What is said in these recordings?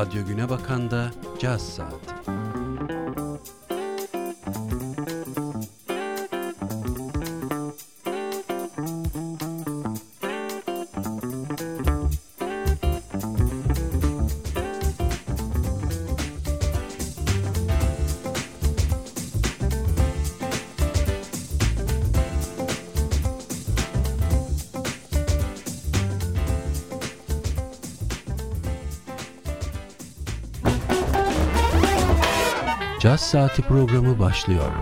Radyo Güne Bakan'da Caz Saati. Saati programı başlıyor.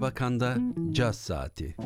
Erbakan'da Caz Saati.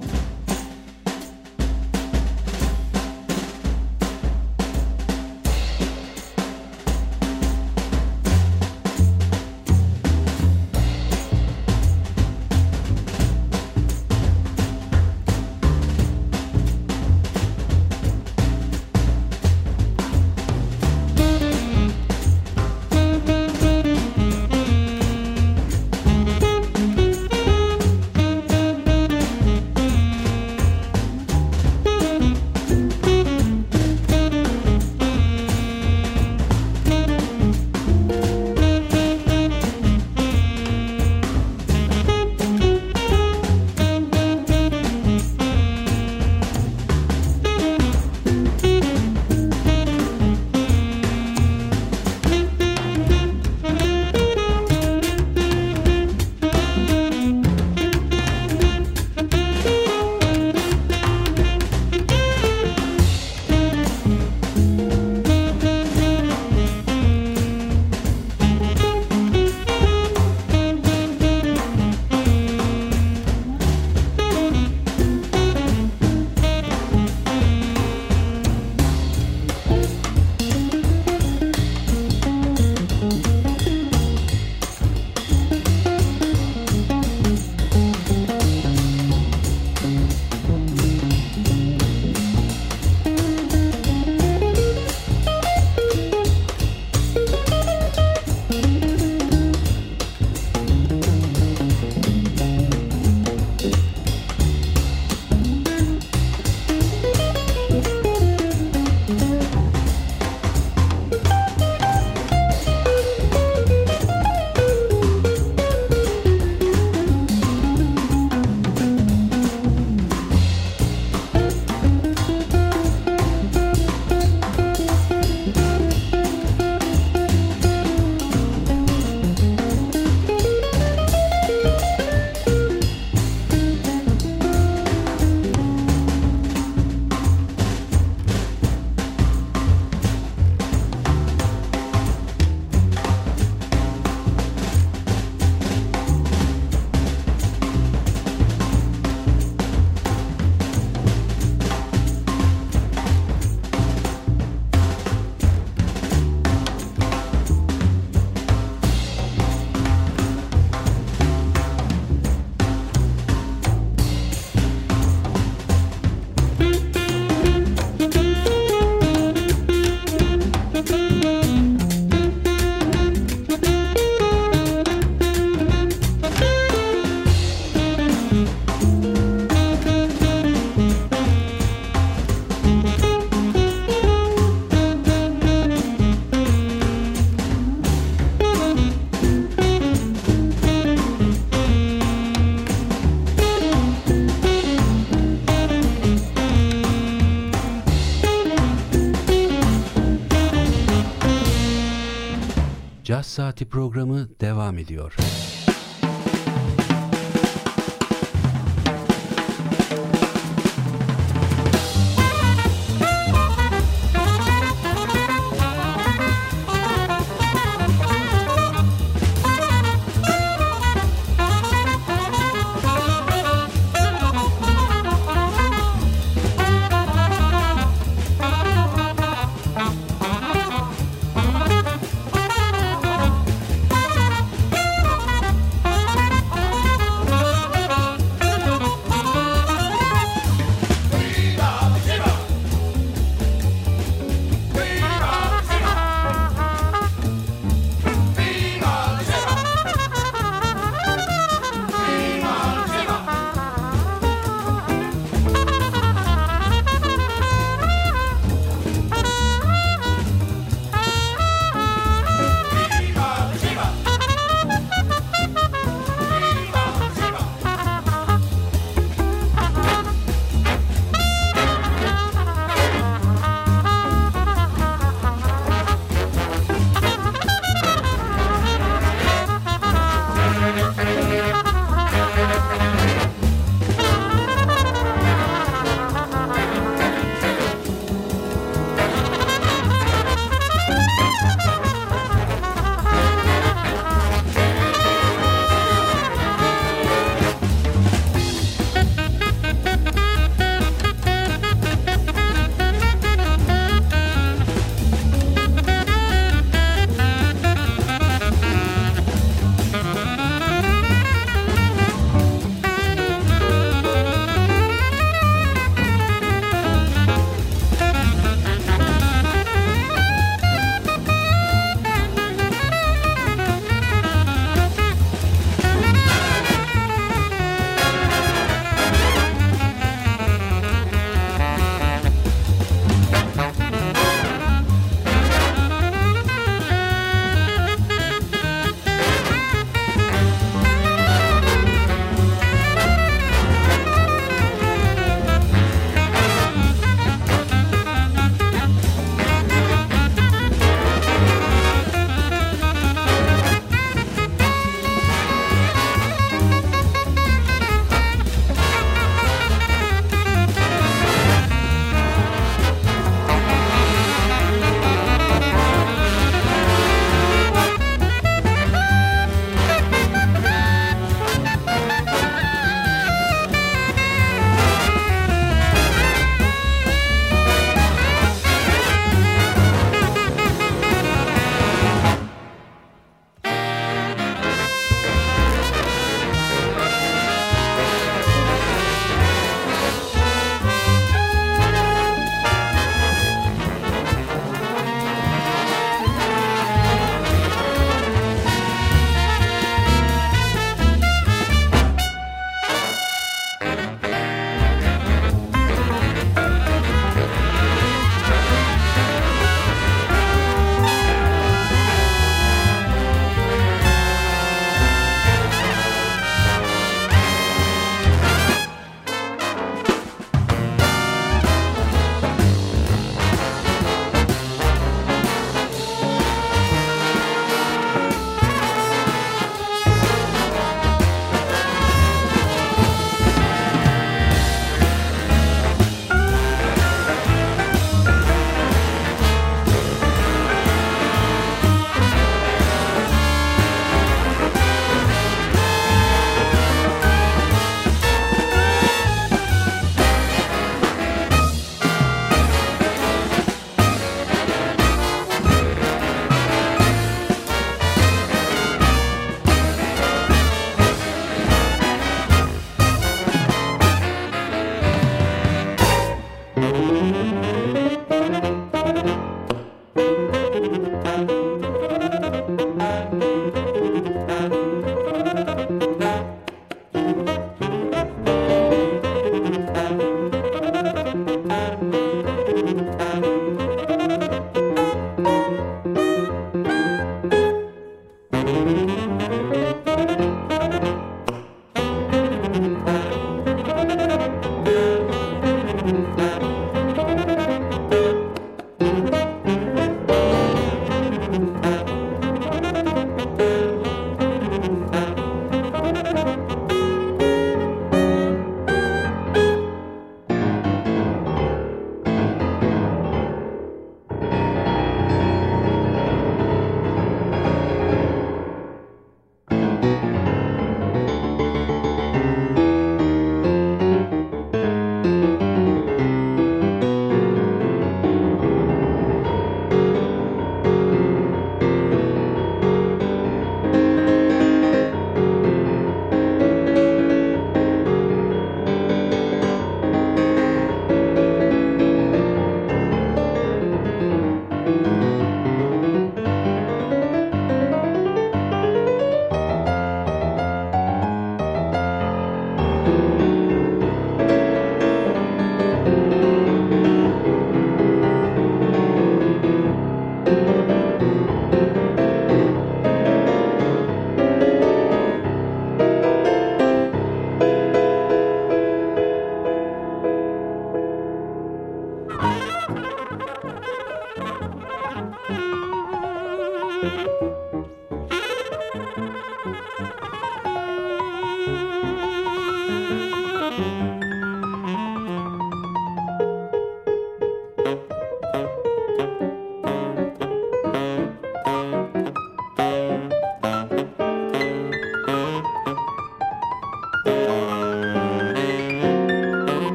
Caz Saati programı devam ediyor.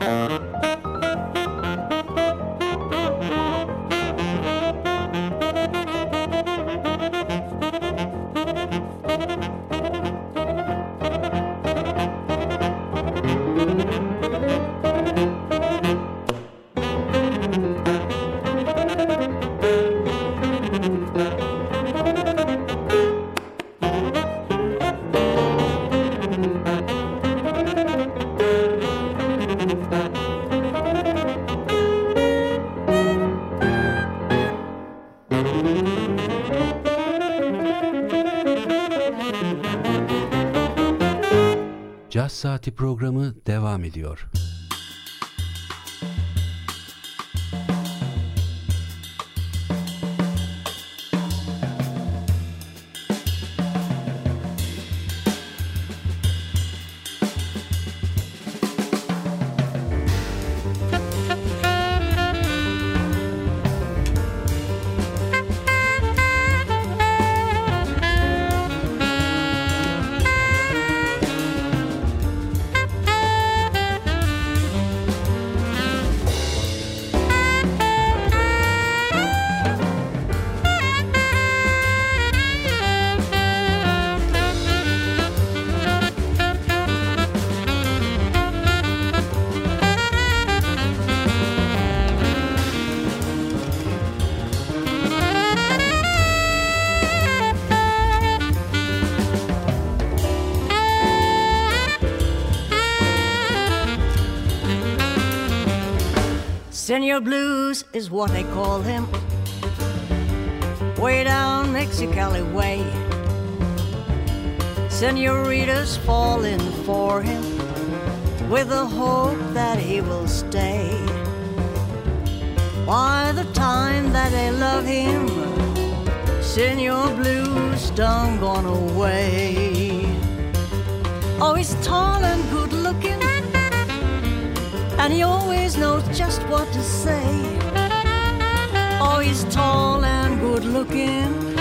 Bye. Saati programı devam ediyor. Senor Blues is what they call him. Way down Mexicali way. Senoritas falling for him with the hope that he will stay. By the time that they love him, Senor Blues done gone away. Oh, he's tall and and he always knows just what to say. Oh, he's tall and good looking,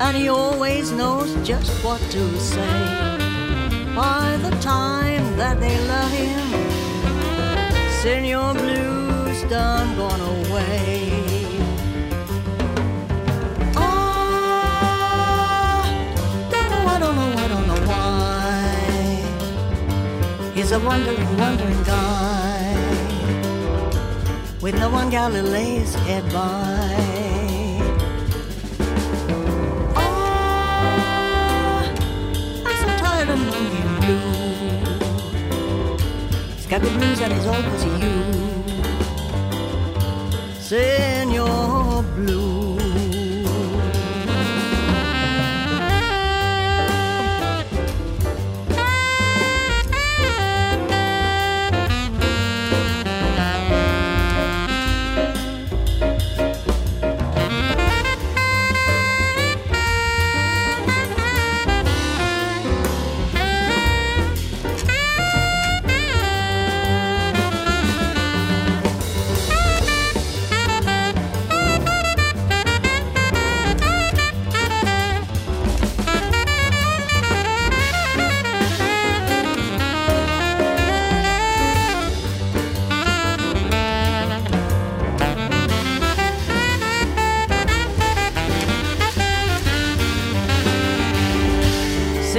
and he always knows just what to say. By the time that they love him, Senor Blues done gone away. Oh, I don't know, I don't know why. He's a wandering, wandering guy with no one gal to lay his head by. Oh, I'm so tired of. He's got the blues and it's all cause of you. Senor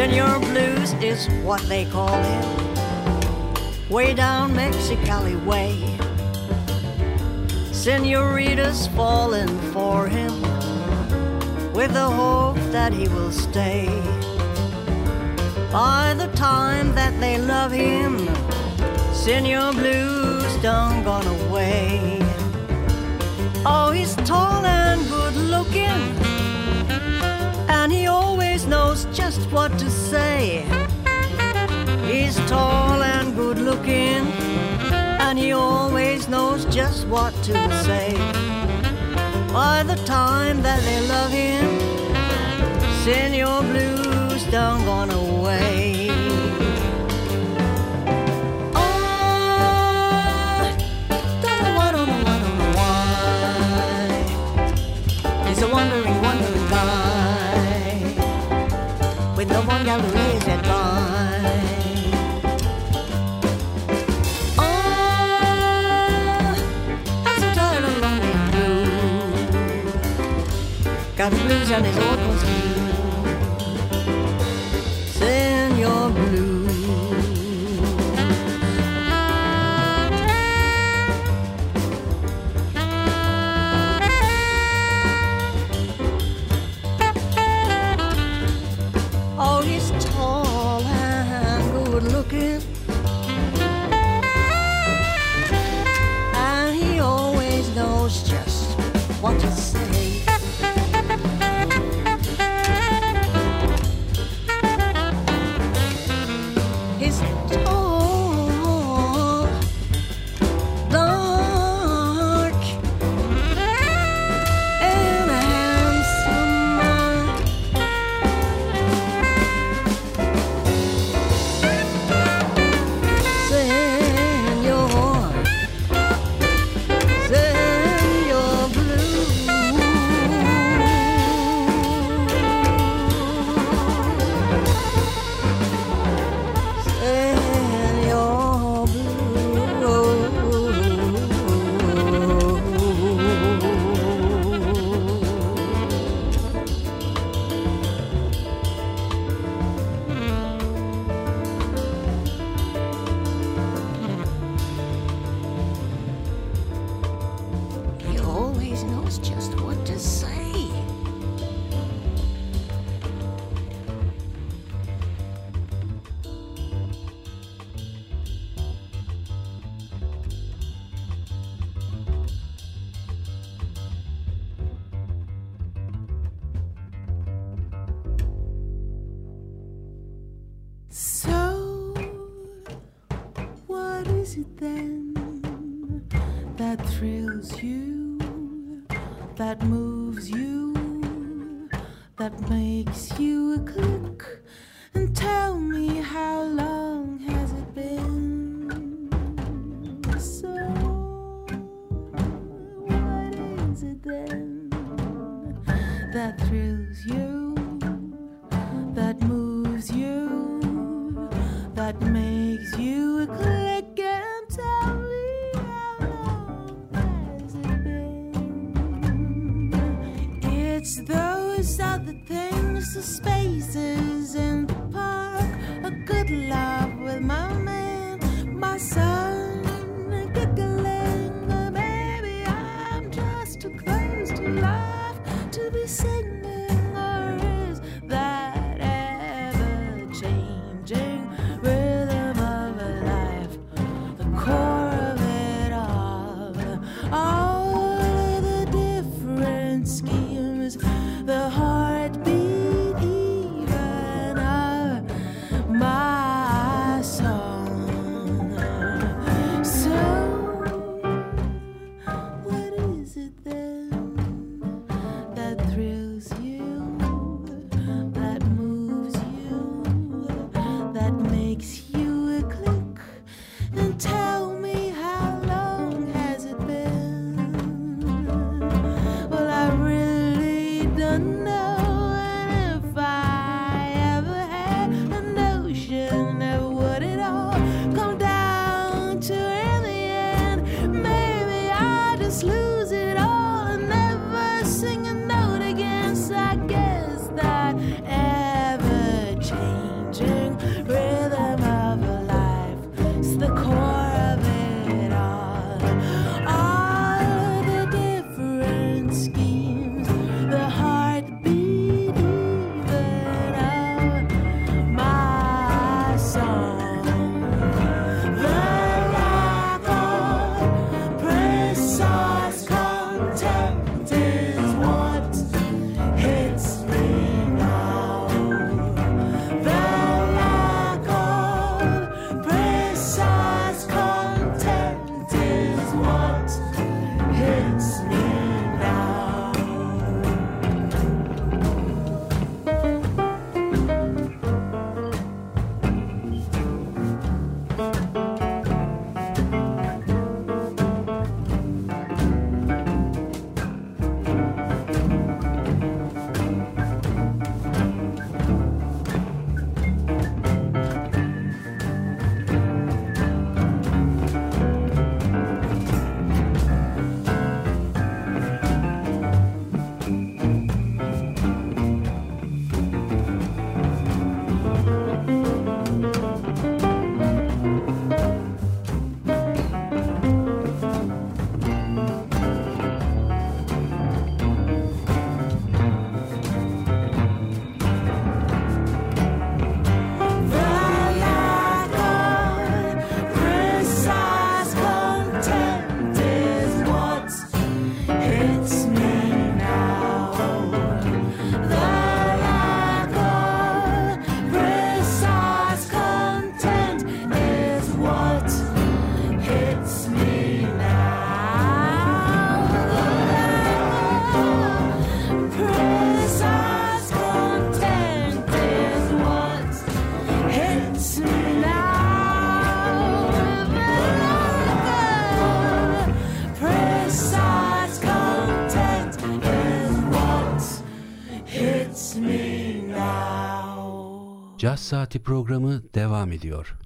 When your blues is what they call it, way down Mexicali way. Senoritas falling for him with the hope that he will stay. By the time that they love him, Senor Blues done gone away. Oh, he's tall and good looking knows just what to say. He's tall and good looking, and he always knows just what to say. By the time that they love him, Senor Blue's done gone away. らずじゃねえぞ Saati programı devam ediyor.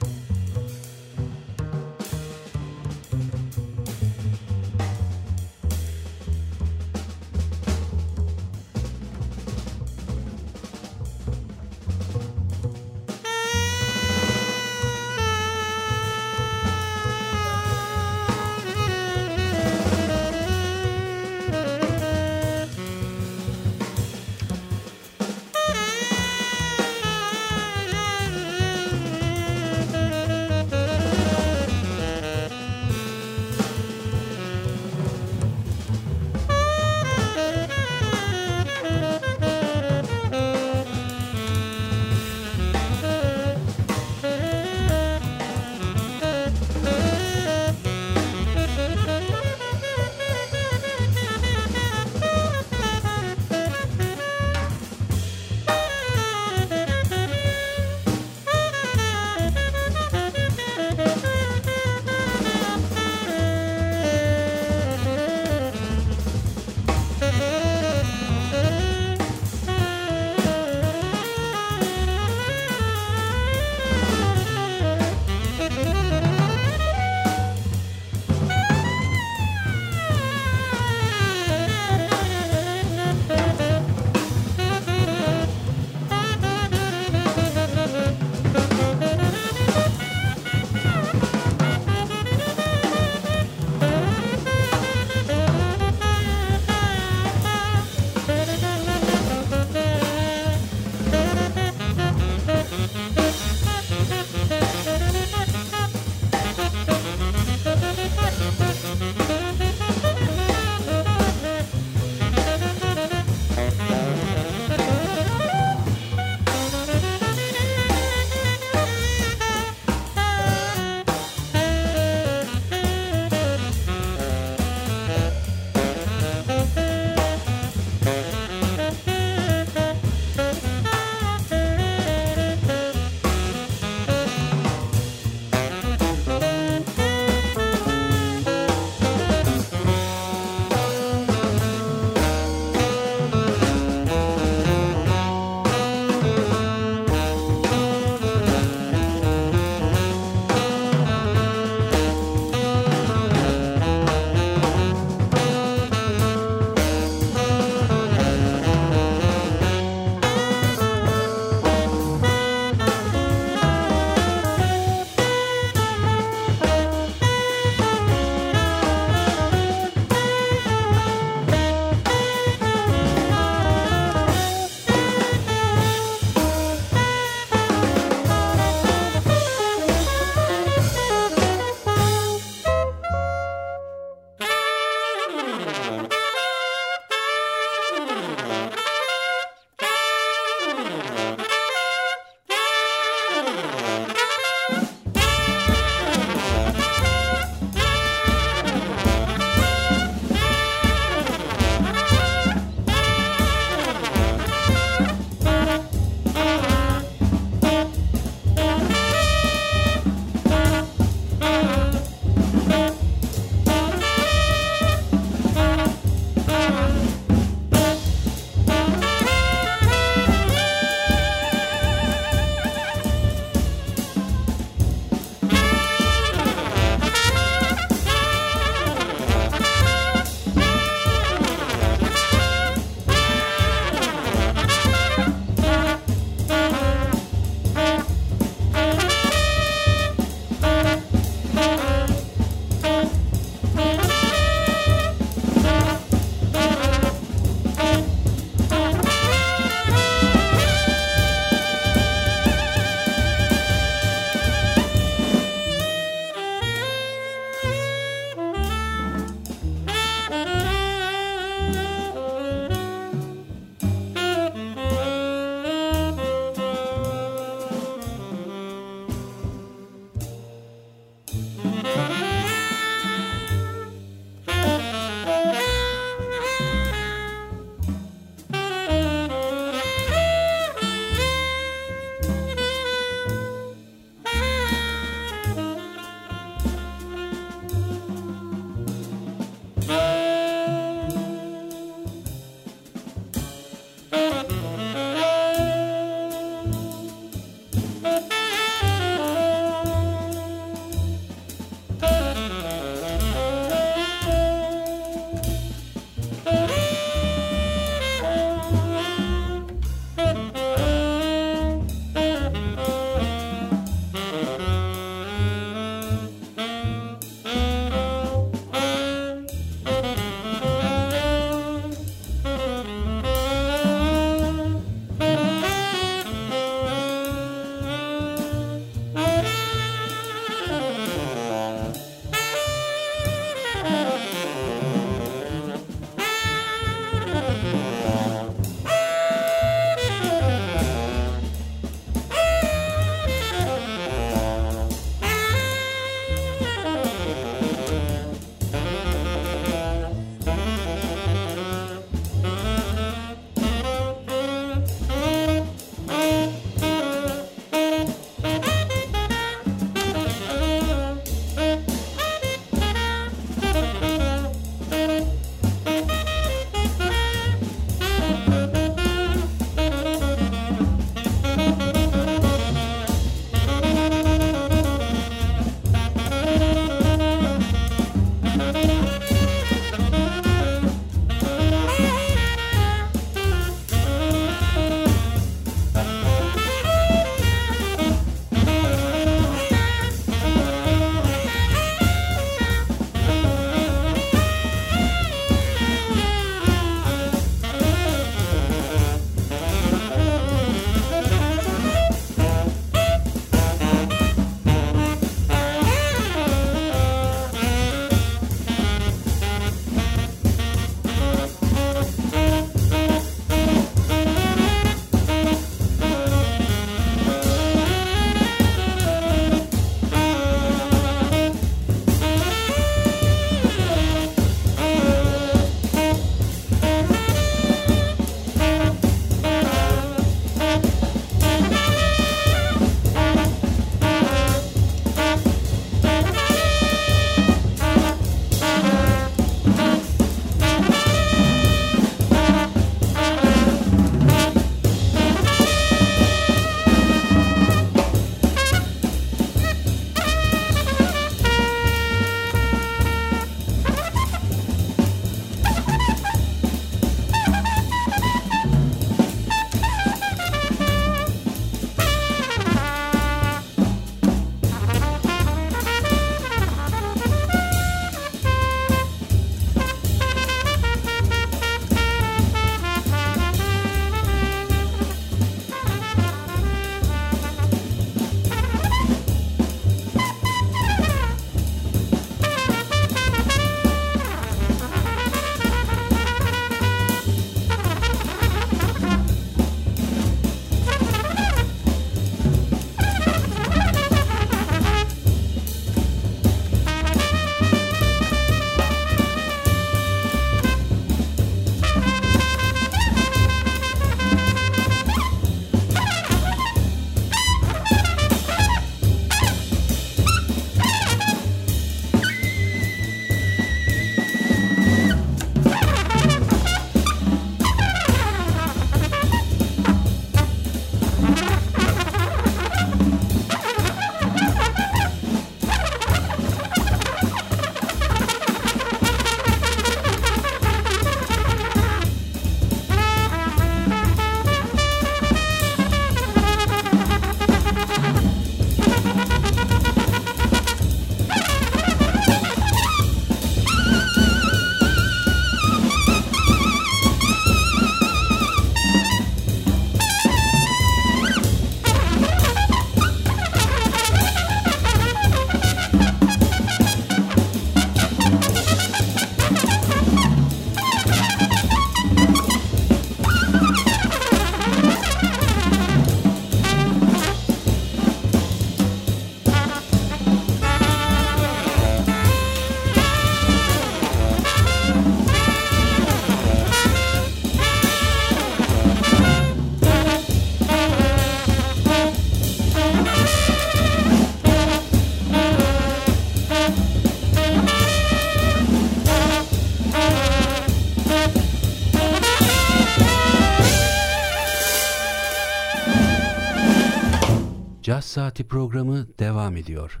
Saati programı devam ediyor.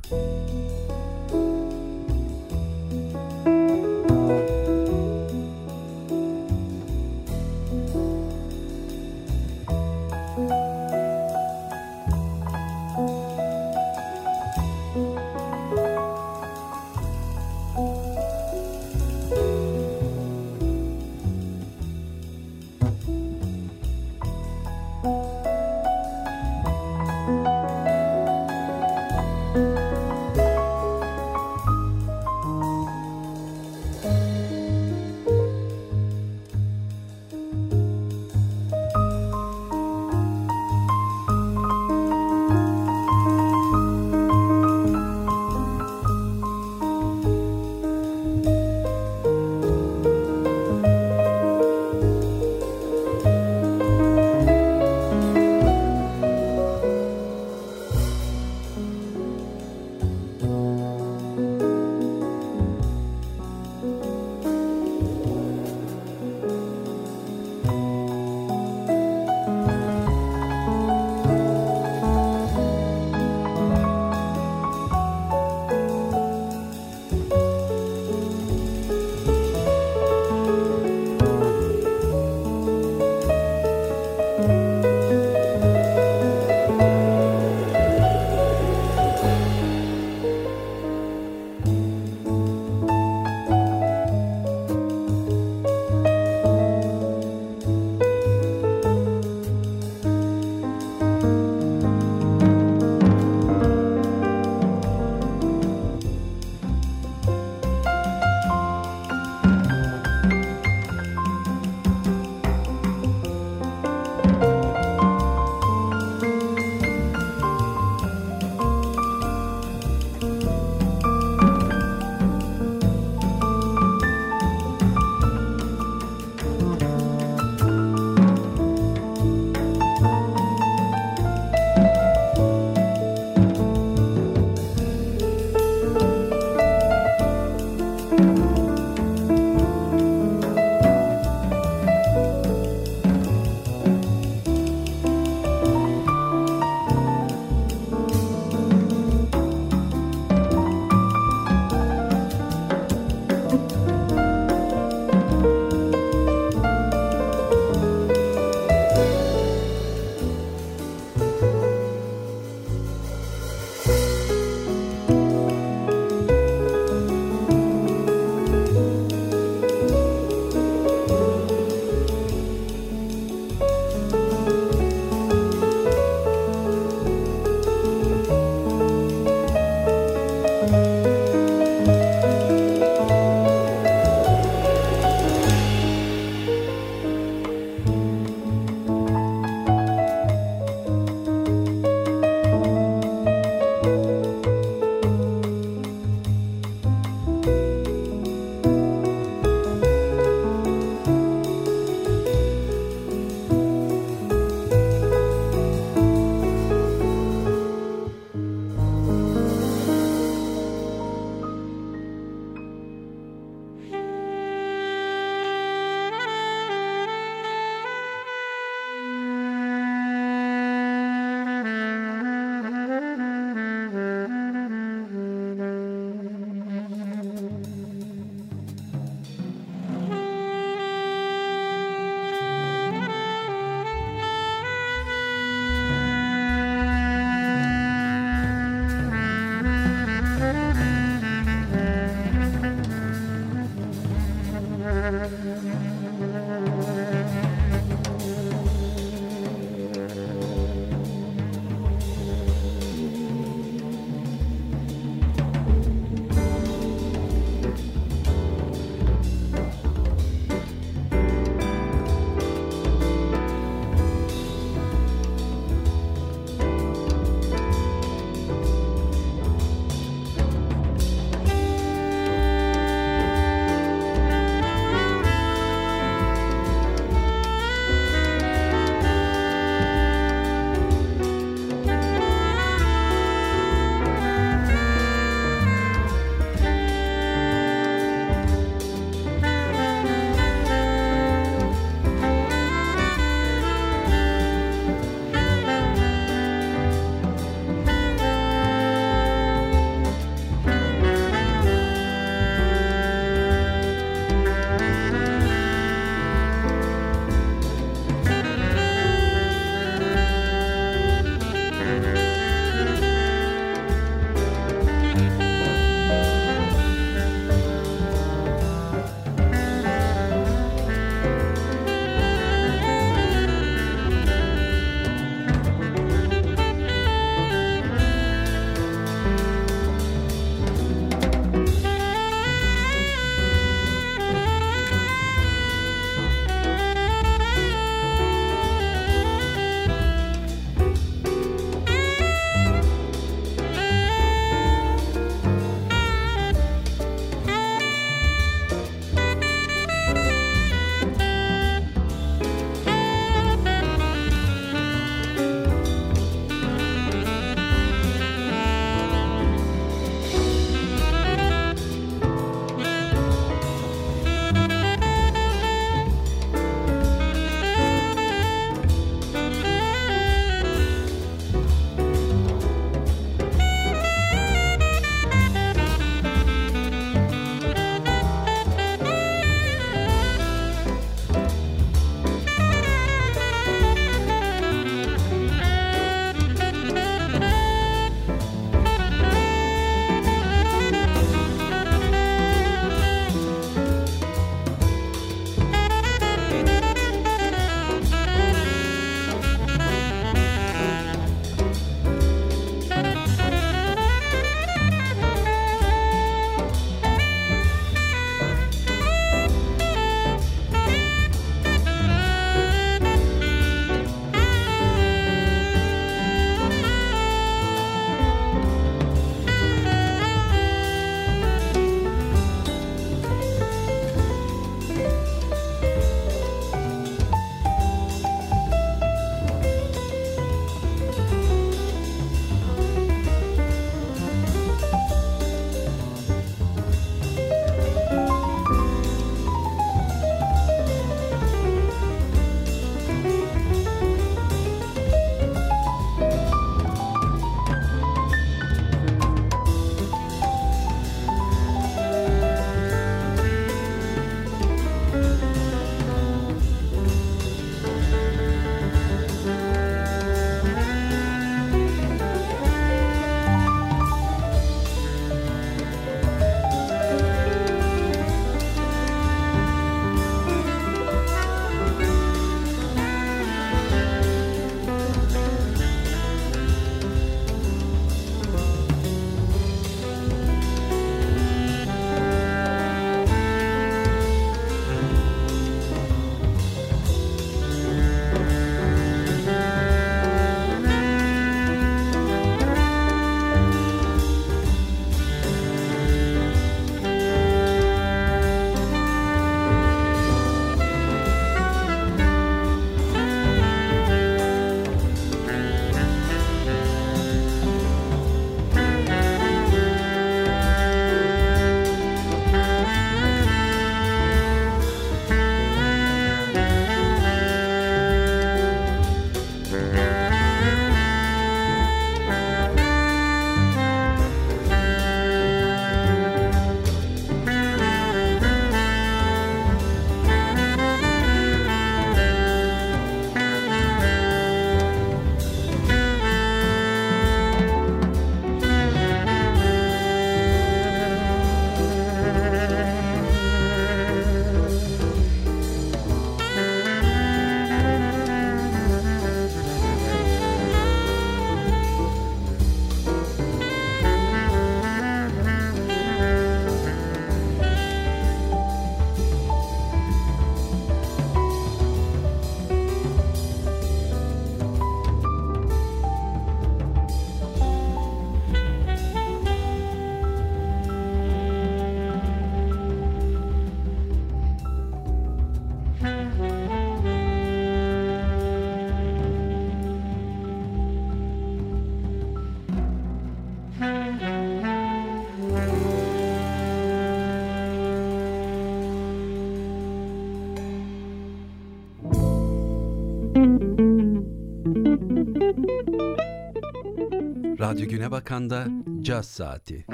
Radyo Güne Bakan'da Caz Saati.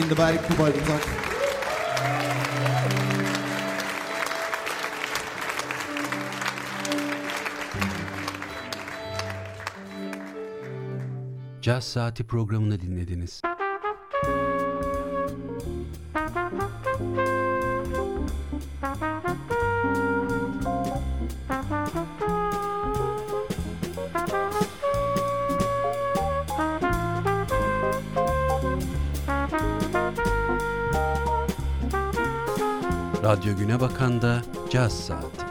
in the Barry Kuba Gesang. Caz Saati programını dinlediniz. Gögüne Bakan da Caz Saati.